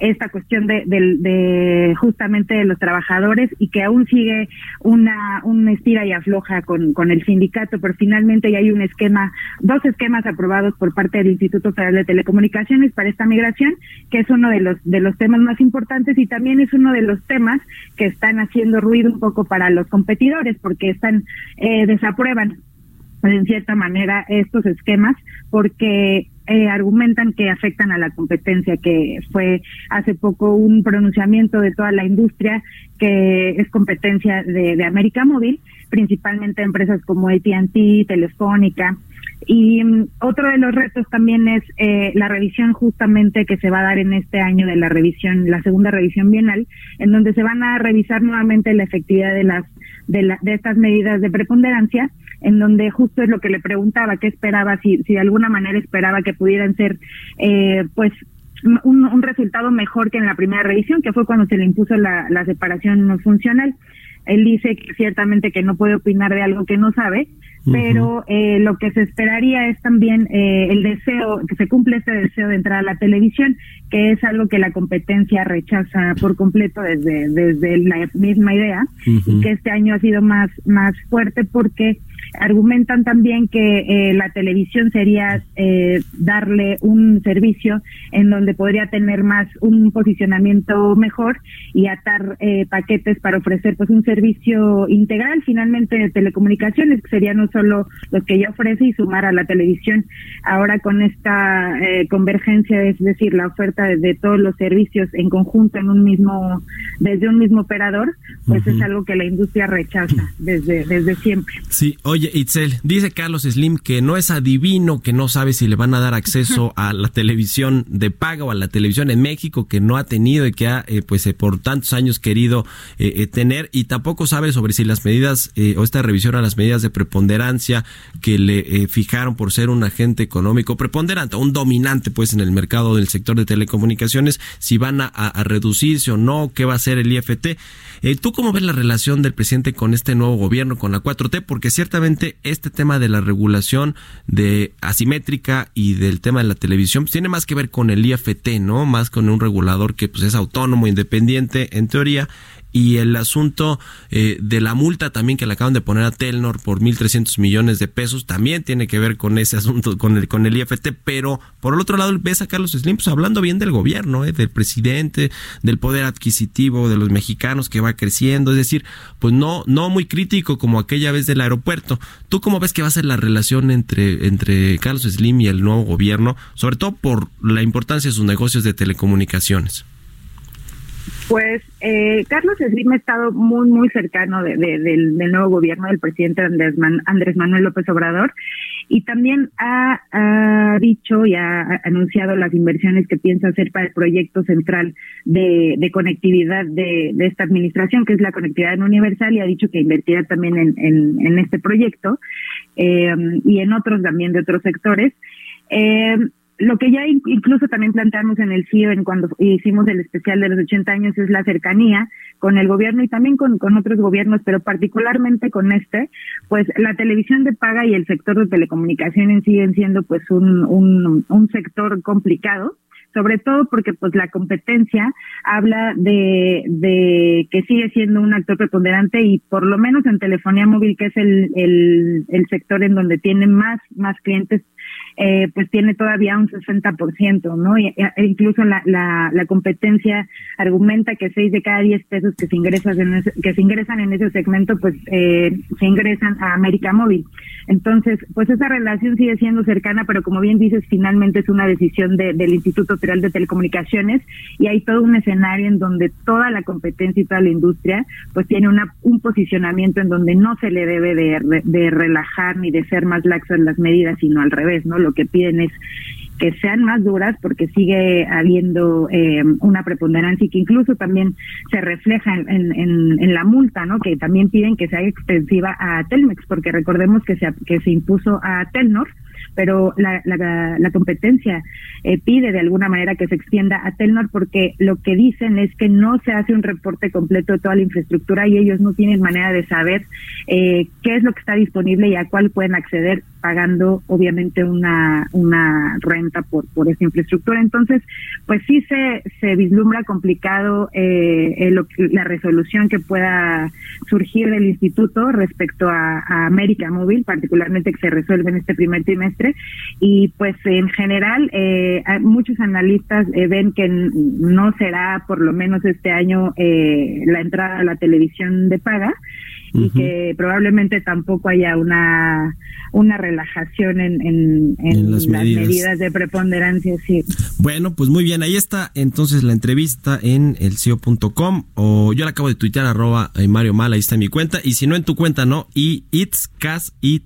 esta cuestión de, del- de justamente de los trabajadores y que aún sigue una un estira y afloja con, con el sindicato, pero finalmente ya hay un esquema, dos esquemas aprobados por parte del Instituto Federal de Telecomunicaciones para esta migración, que es uno de los de los temas más importantes y también es uno de los temas que están haciendo ruido un poco para los competidores porque están eh, desaprueban en cierta manera estos esquemas porque eh, argumentan que afectan a la competencia, que fue hace poco un pronunciamiento de toda la industria que es competencia de, de América Móvil, principalmente empresas como AT&T, Telefónica. Y mm, otro de los retos también es eh, la revisión justamente que se va a dar en este año de la revisión, la segunda revisión bienal, en donde se van a revisar nuevamente la efectividad de las de, la, de estas medidas de preponderancia, en donde justo es lo que le preguntaba, qué esperaba, si, si de alguna manera esperaba que pudieran ser, eh, pues, un, un resultado mejor que en la primera revisión, que fue cuando se le impuso la, la separación no funcional. Él dice que ciertamente que no puede opinar de algo que no sabe, pero eh, lo que se esperaría es también eh, el deseo, que se cumple este deseo de entrar a la televisión, que es algo que la competencia rechaza por completo desde, desde la misma idea, y que este año ha sido más, más fuerte porque argumentan también que eh, la televisión sería eh, darle un servicio en donde podría tener más un posicionamiento mejor y atar eh, paquetes para ofrecer pues un servicio integral finalmente de telecomunicaciones que sería no solo lo que ya ofrece y sumar a la televisión. Ahora con esta eh, convergencia es decir la oferta de, de todos los servicios en conjunto en un mismo desde un mismo operador pues es algo que la industria rechaza desde desde siempre. Sí, oye, Oye, Itzel, dice Carlos Slim que no es adivino, que no sabe si le van a dar acceso a la televisión de paga o a la televisión en México, que no ha tenido y que ha, eh, pues, eh, por tantos años querido eh, tener, y tampoco sabe sobre si las medidas o esta revisión a las medidas de preponderancia que le fijaron por ser un agente económico preponderante, un dominante, pues, en el mercado del sector de telecomunicaciones, si van a, a reducirse o no, qué va a hacer el IFT. ¿Tú cómo ves la relación del presidente con este nuevo gobierno, con la 4T? Porque ciertamente este tema de la regulación de asimétrica y del tema de la televisión pues, tiene más que ver con el IFT, ¿no? Más con un regulador que pues es autónomo, independiente en teoría y el asunto eh, de la multa también que le acaban de poner a Telnor por 1.300 millones de pesos también tiene que ver con ese asunto, con el, con el IFT, pero por el otro lado ves a Carlos Slim pues, hablando bien del gobierno, eh, del presidente, del poder adquisitivo de los mexicanos que va creciendo, es decir, pues no, no muy crítico como aquella vez del aeropuerto. ¿Tú cómo ves que va a ser la relación entre, entre Carlos Slim y el nuevo gobierno, sobre todo por la importancia de sus negocios de telecomunicaciones? Pues eh, Carlos Slim ha estado muy, muy cercano del, nuevo gobierno del presidente Andrés, Manuel López Obrador y también ha, dicho y ha anunciado las inversiones que piensa hacer para el proyecto central de, conectividad de, esta administración, que es la conectividad universal, y ha dicho que invertirá también en, este proyecto eh, y en otros también de otros sectores. Eh, lo que ya incluso también planteamos en el CIO en cuando hicimos el especial de los 80 años es la cercanía con el gobierno y también con, con otros gobiernos, pero particularmente con este, pues la televisión de paga y el sector de telecomunicaciones siguen siendo pues un, un, un sector complicado sobre todo porque pues la competencia habla de, de que sigue siendo un actor preponderante y por lo menos en telefonía móvil que es el, el, el sector en donde tiene más más clientes eh, pues tiene todavía un 60%, ¿no? E, incluso la, la, la, competencia argumenta que 6 de cada 10 pesos que se ingresan en ese, que se ingresan en ese segmento, pues eh, se ingresan a América Móvil. Entonces, pues esa relación sigue siendo cercana, pero como bien dices, finalmente es una decisión de, del Instituto Federal de Telecomunicaciones y hay todo un escenario en donde toda la competencia y toda la industria, pues tiene una, un posicionamiento en donde no se le debe de, de relajar ni de ser más laxo en las medidas, sino al revés, ¿no? Lo que piden es que sean más duras porque sigue habiendo eh, una preponderancia y que incluso también se refleja en, en, en, la multa, ¿no? Que también piden que sea extensiva a Telmex porque recordemos que se, que se impuso a Telnor pero la, la, la competencia eh, pide de alguna manera que se extienda a Telnor porque lo que dicen es que no se hace un reporte completo de toda la infraestructura y ellos no tienen manera de saber eh, qué es lo que está disponible y a cuál pueden acceder pagando obviamente una, una renta por, por esa infraestructura. Entonces, pues sí se, se vislumbra complicado eh, la resolución que pueda surgir del instituto respecto a, a América Móvil, particularmente que se resuelve en este primer trimestre. Y pues en general, eh, muchos analistas eh, ven que no será por lo menos este año eh, la entrada a la televisión de paga y que probablemente tampoco haya una una relajación en, en, las, medidas. de preponderancia. Sí. Bueno, pues muy bien, ahí está entonces la entrevista en el CIO.com o yo la acabo de tuitear arroba eh, Mario Mal, ahí está mi cuenta y si no en tu cuenta, ¿no? Y it's cas y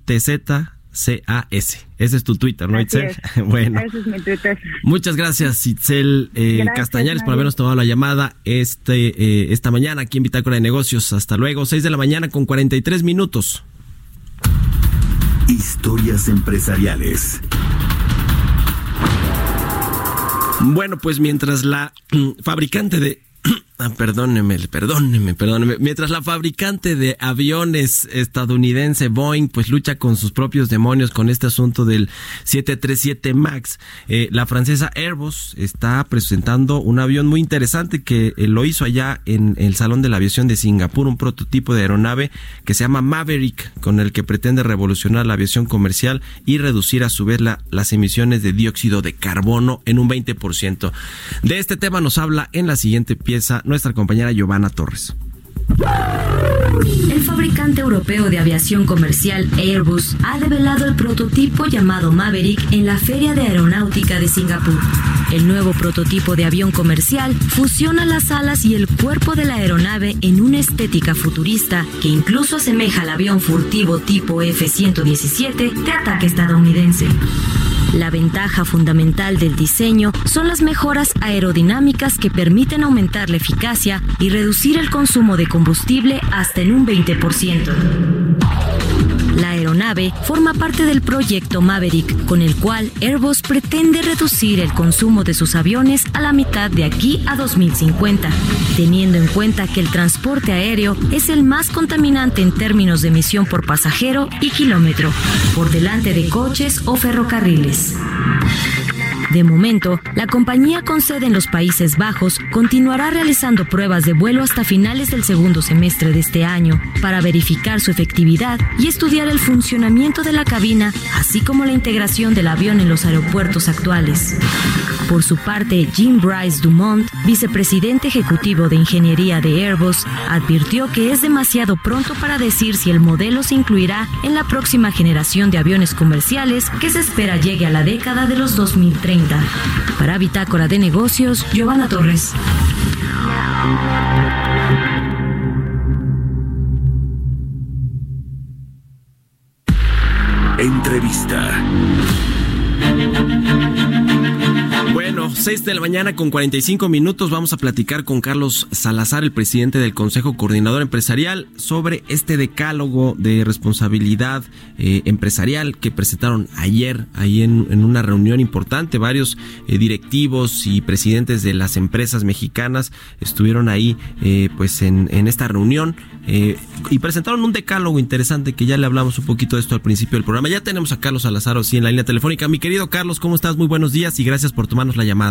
C-A-S. Ese es tu Twitter, ¿no, Itzel? bueno. Ese es mi Twitter. Muchas gracias, Itzel eh, Castañares, por habernos tomado la llamada este eh, esta mañana aquí en Bitácora de Negocios. Hasta luego, 6 de la mañana con 43 minutos. Historias empresariales. Bueno, pues mientras la mm, fabricante de Ah, perdóneme, perdóneme, perdóneme. Mientras la fabricante de aviones estadounidense Boeing pues lucha con sus propios demonios con este asunto del 737 MAX, eh, la francesa Airbus está presentando un avión muy interesante que eh, lo hizo allá en el Salón de la Aviación de Singapur, un prototipo de aeronave que se llama Maverick, con el que pretende revolucionar la aviación comercial y reducir a su vez la, las emisiones de dióxido de carbono en un 20%. De este tema nos habla en la siguiente pieza nuestra compañera Giovanna Torres. El fabricante europeo de aviación comercial Airbus ha develado el prototipo llamado Maverick en la Feria de Aeronáutica de Singapur. El nuevo prototipo de avión comercial fusiona las alas y el cuerpo de la aeronave en una estética futurista que incluso asemeja al avión furtivo tipo F-117 de ataque estadounidense. La ventaja fundamental del diseño son las mejoras aerodinámicas que permiten aumentar la eficacia y reducir el consumo de combustible hasta en un 20%. La aeronave forma parte del proyecto Maverick, con el cual Airbus pretende reducir el consumo de sus aviones a la mitad de aquí a 2050, teniendo en cuenta que el transporte aéreo es el más contaminante en términos de emisión por pasajero y kilómetro, por delante de coches o ferrocarriles. De momento, la compañía con sede en los Países Bajos continuará realizando pruebas de vuelo hasta finales del segundo semestre de este año para verificar su efectividad y estudiar el funcionamiento de la cabina, así como la integración del avión en los aeropuertos actuales. Por su parte, Jim Bryce Dumont, vicepresidente ejecutivo de ingeniería de Airbus, advirtió que es demasiado pronto para decir si el modelo se incluirá en la próxima generación de aviones comerciales que se espera llegue a la década de los 2030. Para Bitácora de Negocios, Giovanna Torres. Entrevista. 6 de la mañana con 45 minutos vamos a platicar con Carlos Salazar, el presidente del Consejo Coordinador Empresarial, sobre este decálogo de responsabilidad eh, empresarial que presentaron ayer ahí en, una reunión importante. Varios eh, directivos y presidentes de las empresas mexicanas estuvieron ahí eh, pues en, esta reunión y presentaron un decálogo interesante que ya le hablamos un poquito de esto al principio del programa. Ya tenemos a Carlos Salazar sí en la línea telefónica. Mi querido Carlos, ¿cómo estás? Muy buenos días y gracias por tomarnos la llamada.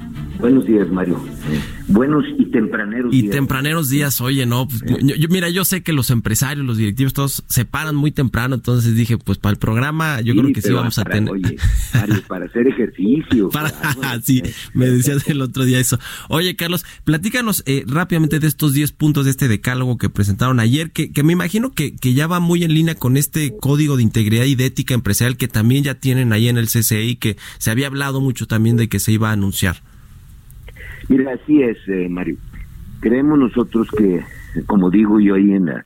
Buenos días, Mario. Buenos y tempraneros Y días. tempraneros días, oye, no, pues, yo, yo- mira, yo sé que los empresarios, los directivos, todos se paran muy temprano, entonces dije, pues para el programa, yo Sí, creo que sí vamos a tener. Oye, Mario, para hacer ejercicio. Para, sí, me decías el otro día eso. Oye, Carlos, platícanos eh, rápidamente de estos 10 puntos de este decálogo que presentaron ayer, que, que me imagino que, que ya va muy en línea con este código de integridad y de ética empresarial que también ya tienen ahí en el CCI, que se había hablado mucho también de que se iba a anunciar. Mira, así es, eh, Mario. Creemos nosotros que, como digo yo ahí en, la,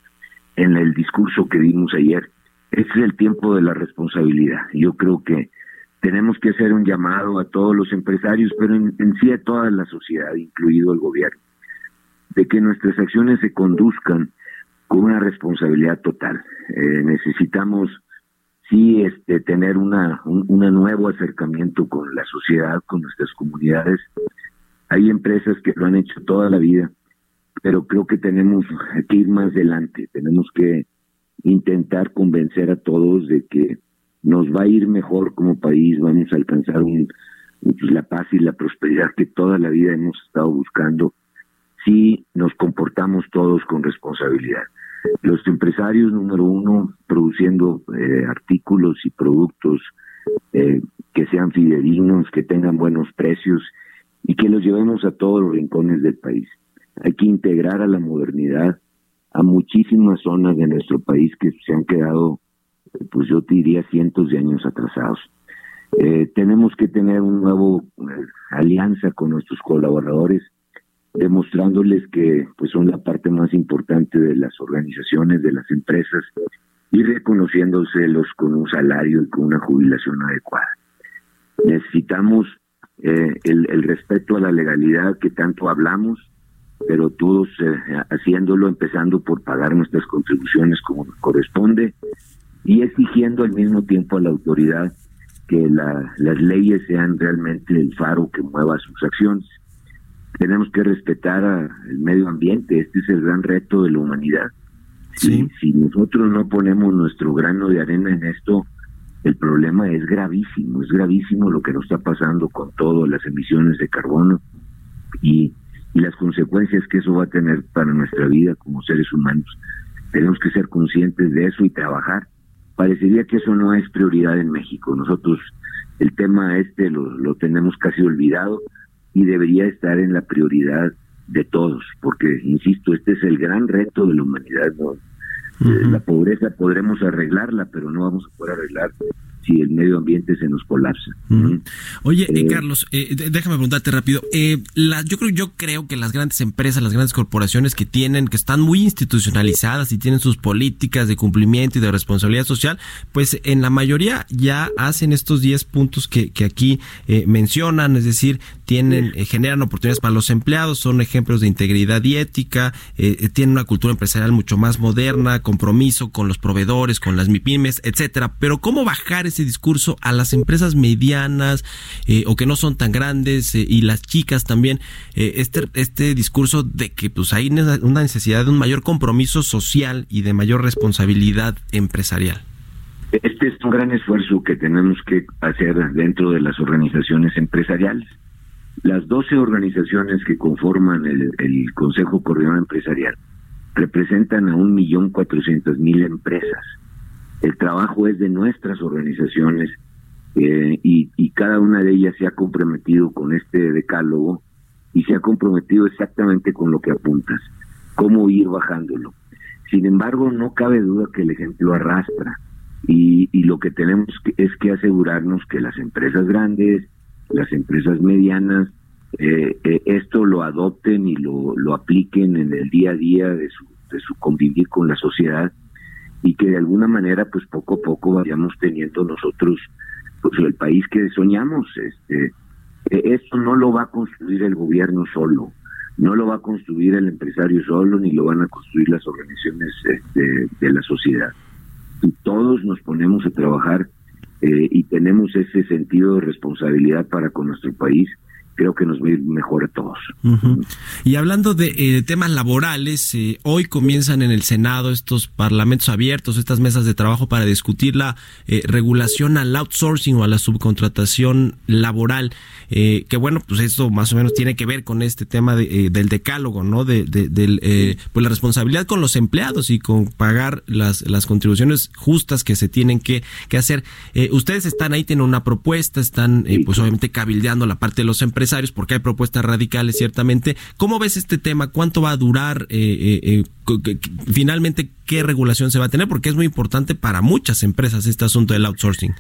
en el discurso que dimos ayer, este es el tiempo de la responsabilidad. Yo creo que tenemos que hacer un llamado a todos los empresarios, pero en, sí a toda la sociedad, incluido el gobierno, de que nuestras acciones se conduzcan con una responsabilidad total. Eh, necesitamos sí este tener una un una nuevo acercamiento con la sociedad, con nuestras comunidades. Hay empresas que lo han hecho toda la vida, pero creo que tenemos que ir más adelante. Tenemos que intentar convencer a todos de que nos va a ir mejor como país, vamos a alcanzar un, pues, la paz y la prosperidad que toda la vida hemos estado buscando si nos comportamos todos con responsabilidad. Los empresarios, número uno, produciendo eh, artículos y productos eh, que sean fidedignos, que tengan buenos precios y que los llevemos a todos los rincones del país. Hay que integrar a la modernidad a muchísimas zonas de nuestro país que se han quedado, pues yo te diría, cientos de años atrasados. Eh, tenemos que tener un nuevo eh, alianza con nuestros colaboradores, demostrándoles que pues son la parte más importante de las organizaciones, de las empresas y reconociéndoselos con un salario y con una jubilación adecuada. Necesitamos eh, el, el respeto a la legalidad que tanto hablamos, pero todos eh, haciéndolo, empezando por pagar nuestras contribuciones como corresponde y exigiendo al mismo tiempo a la autoridad que la- las leyes sean realmente el faro que mueva sus acciones. Tenemos que respetar a- el medio ambiente, este es el gran reto de la humanidad. Si, si nosotros no ponemos nuestro grano de arena en esto, el problema es gravísimo, es gravísimo lo que nos está pasando con todas las emisiones de carbono y, y las consecuencias que eso va a tener para nuestra vida como seres humanos. Tenemos que ser conscientes de eso y trabajar. Parecería que eso no es prioridad en México. Nosotros el tema este lo, lo tenemos casi olvidado y debería estar en la prioridad de todos, porque, insisto, este es el gran reto de la humanidad. No, La pobreza podremos arreglarla, pero no vamos a poder arreglar si el medio ambiente se nos colapsa. Oye, eh, Carlos, eh, déjame preguntarte rápido. Eh, la- yo creo, yo creo que las grandes empresas, las grandes corporaciones que tienen, que están muy institucionalizadas y tienen sus políticas de cumplimiento y de responsabilidad social, pues en la mayoría ya hacen estos 10 puntos que, que aquí eh, mencionan, es decir, tienen, generan oportunidades para los empleados, son ejemplos de integridad y ética, tienen una cultura empresarial mucho más moderna, compromiso con los proveedores, con las MIPIMES, etcétera. Pero cómo bajar ese discurso a las empresas medianas eh, o que no son tan grandes eh, y las chicas también, eh, este, este discurso de que pues hay una necesidad de un mayor compromiso social y de mayor responsabilidad empresarial. Este es un gran esfuerzo que tenemos que hacer dentro de las organizaciones empresariales. Las 12 organizaciones que conforman el, Consejo Coordinador Empresarial representan a un millón cuatrocientas mil empresas. El trabajo es de nuestras organizaciones eh, y, cada una de ellas se ha comprometido con este decálogo y se ha comprometido exactamente con lo que apuntas, cómo ir bajándolo. Sin embargo, no cabe duda que el ejemplo arrastra y, y lo que tenemos que- es que asegurarnos que las empresas grandes, las empresas medianas, eh, eh, esto lo adopten y lo, lo apliquen en el día a día de su, de su convivir con la sociedad y que de alguna manera pues poco a poco vayamos teniendo nosotros pues el país que soñamos este eh, esto no lo va a construir el gobierno solo no lo va a construir el empresario solo ni lo van a construir las organizaciones este, de la sociedad. Y todos nos ponemos a trabajar eh, y tenemos ese sentido de responsabilidad para con nuestro país creo que nos va a ir mejor a todos. Y hablando de eh, temas laborales, eh, hoy comienzan en el Senado estos parlamentos abiertos, estas mesas de trabajo para discutir la eh, regulación al outsourcing o a la subcontratación laboral. Que bueno, pues esto más o menos tiene que ver con este tema de, del decálogo, ¿no? De, de- del, pues la responsabilidad con los empleados y con pagar las, las contribuciones justas que se tienen que, que hacer. Ustedes están ahí, tienen una propuesta, están eh, pues obviamente cabildeando la parte de los empresarios porque hay propuestas radicales ciertamente. ¿Cómo ves este tema? ¿Cuánto va a durar? Eh, eh, eh, finalmente, ¿qué regulación se va a tener? Porque es muy importante para muchas empresas este asunto del outsourcing.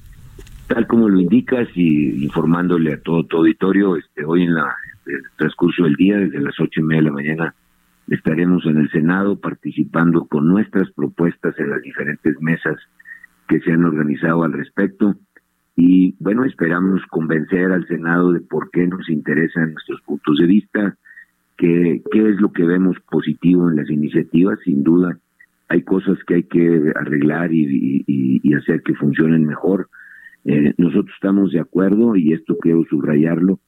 tal como lo indicas y informándole a todo tu auditorio, este, hoy en la, el transcurso del día, desde las ocho y media de la mañana, estaremos en el Senado participando con nuestras propuestas en las diferentes mesas que se han organizado al respecto. Y bueno, esperamos convencer al Senado de por qué nos interesan nuestros puntos de vista, qué, qué es lo que vemos positivo en las iniciativas, sin duda. Hay cosas que hay que arreglar y, hacer que funcionen mejor. Eh, nosotros estamos de acuerdo, y esto quiero subrayarlo,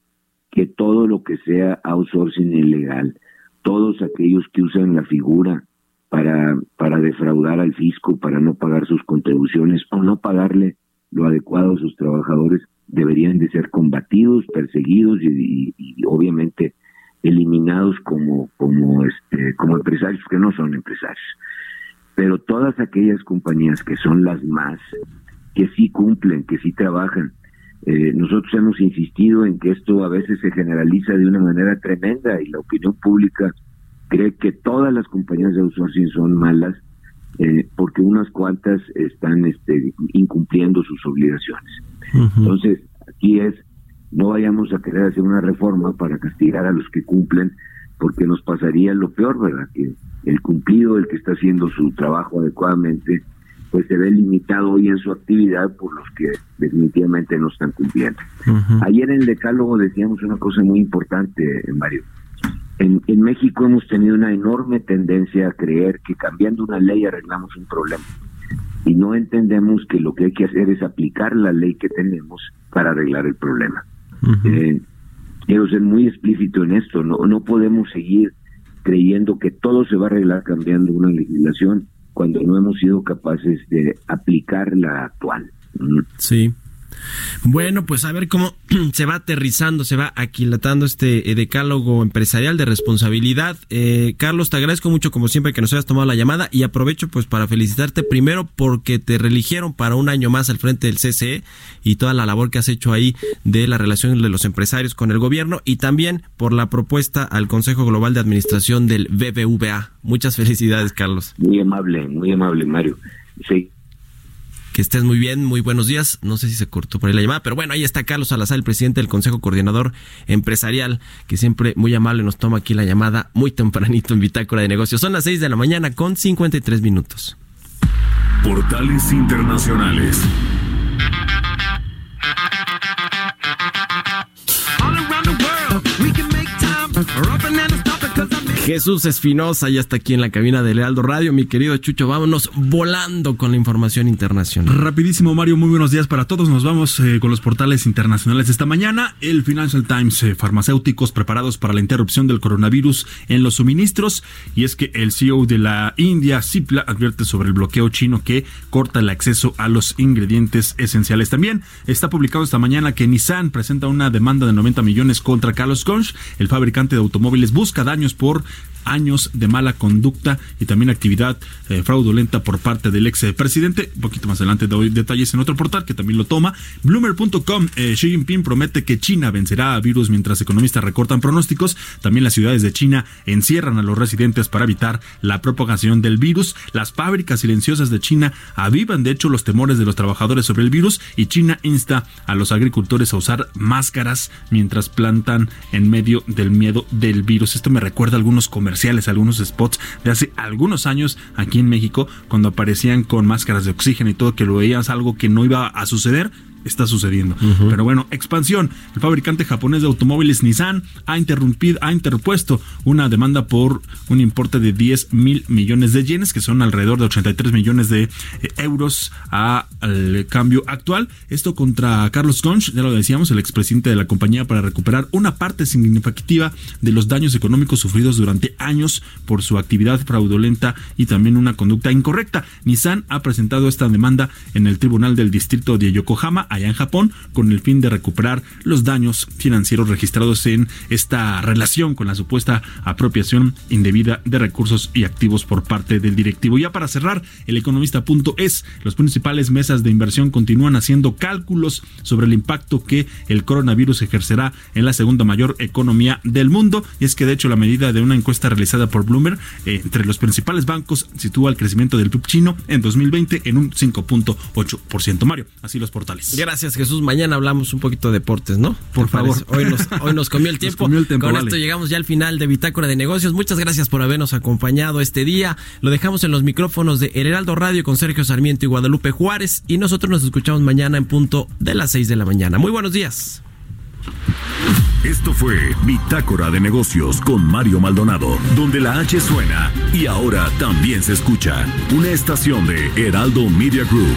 que todo lo que sea outsourcing ilegal, todos aquellos que usan la figura para, para defraudar al fisco, para no pagar sus contribuciones o no pagarle lo adecuado a sus trabajadores, deberían de ser combatidos, perseguidos y, obviamente eliminados como, como, este, como empresarios que no son empresarios. Pero todas aquellas compañías que son las más, que sí cumplen, que sí trabajan. Eh, nosotros hemos insistido en que esto a veces se generaliza de una manera tremenda y la opinión pública cree que todas las compañías de outsourcing son malas eh, porque unas cuantas están este, incumpliendo sus obligaciones. Entonces, aquí es, no vayamos a querer hacer una reforma para castigar a los que cumplen, porque nos pasaría lo peor, ¿verdad? Que el cumplido, el que está haciendo su trabajo adecuadamente, pues se ve limitado hoy en su actividad por los que definitivamente no están cumpliendo. Ayer en el Decálogo decíamos una cosa muy importante, Mario. En, en México hemos tenido una enorme tendencia a creer que cambiando una ley arreglamos un problema. Y no entendemos que lo que hay que hacer es aplicar la ley que tenemos para arreglar el problema. Eh, quiero ser muy explícito en esto. No, no podemos seguir creyendo que todo se va a arreglar cambiando una legislación cuando no hemos sido capaces de aplicar la actual. Sí. Bueno, pues a ver cómo se va aterrizando, se va aquilatando este eh, decálogo empresarial de responsabilidad. Eh, Carlos, te agradezco mucho como siempre que nos hayas tomado la llamada y aprovecho pues para felicitarte primero porque te religieron para un año más al frente del CCE y toda la labor que has hecho ahí de la relación de los empresarios con el gobierno y también por la propuesta al Consejo Global de Administración del BBVA. Muchas felicidades, Carlos. Muy amable, muy amable, Mario. Sí, que estés muy bien, muy buenos días. No sé si se cortó por ahí la llamada, pero bueno, ahí está Carlos Salazar, el presidente del Consejo Coordinador Empresarial, que siempre muy amable nos toma aquí la llamada muy tempranito en Bitácora de Negocios. Son las 6 de la mañana con 53 minutos. Portales Internacionales. Jesús Espinosa ya está aquí en la cabina de Lealdo Radio. Mi querido Chucho, vámonos volando con la información internacional. Rapidísimo, Mario, muy buenos días para todos. Nos vamos eh, con los portales internacionales esta mañana. El Financial Times, eh, farmacéuticos preparados para la interrupción del coronavirus en los suministros. Y es que el CEO de la India, Cipla, advierte sobre el bloqueo chino que corta el acceso a los ingredientes esenciales. También está publicado esta mañana que Nissan presenta una demanda de 90 millones contra Carlos Ghosn. El fabricante de automóviles busca daños por años de mala conducta y también actividad eh, fraudulenta por parte del ex presidente. Un poquito más adelante doy detalles en otro portal que también lo toma. Bloomer.com, eh, Xi Jinping promete que China vencerá a virus mientras economistas recortan pronósticos. También las ciudades de China encierran a los residentes para evitar la propagación del virus. Las fábricas silenciosas de China avivan de hecho los temores de los trabajadores sobre el virus y China insta a los agricultores a usar máscaras mientras plantan en medio del miedo del virus. Esto me recuerda a algunos comerciales, algunos spots de hace algunos años aquí en México, cuando aparecían con máscaras de oxígeno y todo, que lo veías algo que no iba a suceder está sucediendo. Pero bueno, expansión. El fabricante japonés de automóviles Nissan ha interrumpido, ha interpuesto una demanda por un importe de 10 mil millones de yenes, que son alrededor de 83 millones de eh, euros al cambio actual. Esto contra Carlos Ghosn, ya lo decíamos, el expresidente de la compañía, para recuperar una parte significativa de los daños económicos sufridos durante años por su actividad fraudulenta y también una conducta incorrecta. Nissan ha presentado esta demanda en el Tribunal del Distrito de Yokohama allá en Japón con el fin de recuperar los daños financieros registrados en esta relación con la supuesta apropiación indebida de recursos y activos por parte del directivo. Ya para cerrar, el economista.es, los principales mesas de inversión continúan haciendo cálculos sobre el impacto que el coronavirus ejercerá en la segunda mayor economía del mundo. Y es que de hecho la medida de una encuesta realizada por Bloomberg eh, entre los principales bancos sitúa el crecimiento del PIB chino en 2020 en un 5.8%. Mario, así los portales. Gracias, Jesús. Mañana hablamos un poquito de deportes, ¿no? Por favor. Hoy nos, hoy nos comió el tiempo. comió el tiempo, Con vale. esto llegamos ya al final de Bitácora de Negocios. Muchas gracias por habernos acompañado este día. Lo dejamos en los micrófonos de El Heraldo Radio con Sergio Sarmiento y Guadalupe Juárez. Y nosotros nos escuchamos mañana en punto de las 6 de la mañana. Muy buenos días. Esto fue Bitácora de Negocios con Mario Maldonado, donde la H suena y ahora también se escucha. Una estación de Heraldo Media Group.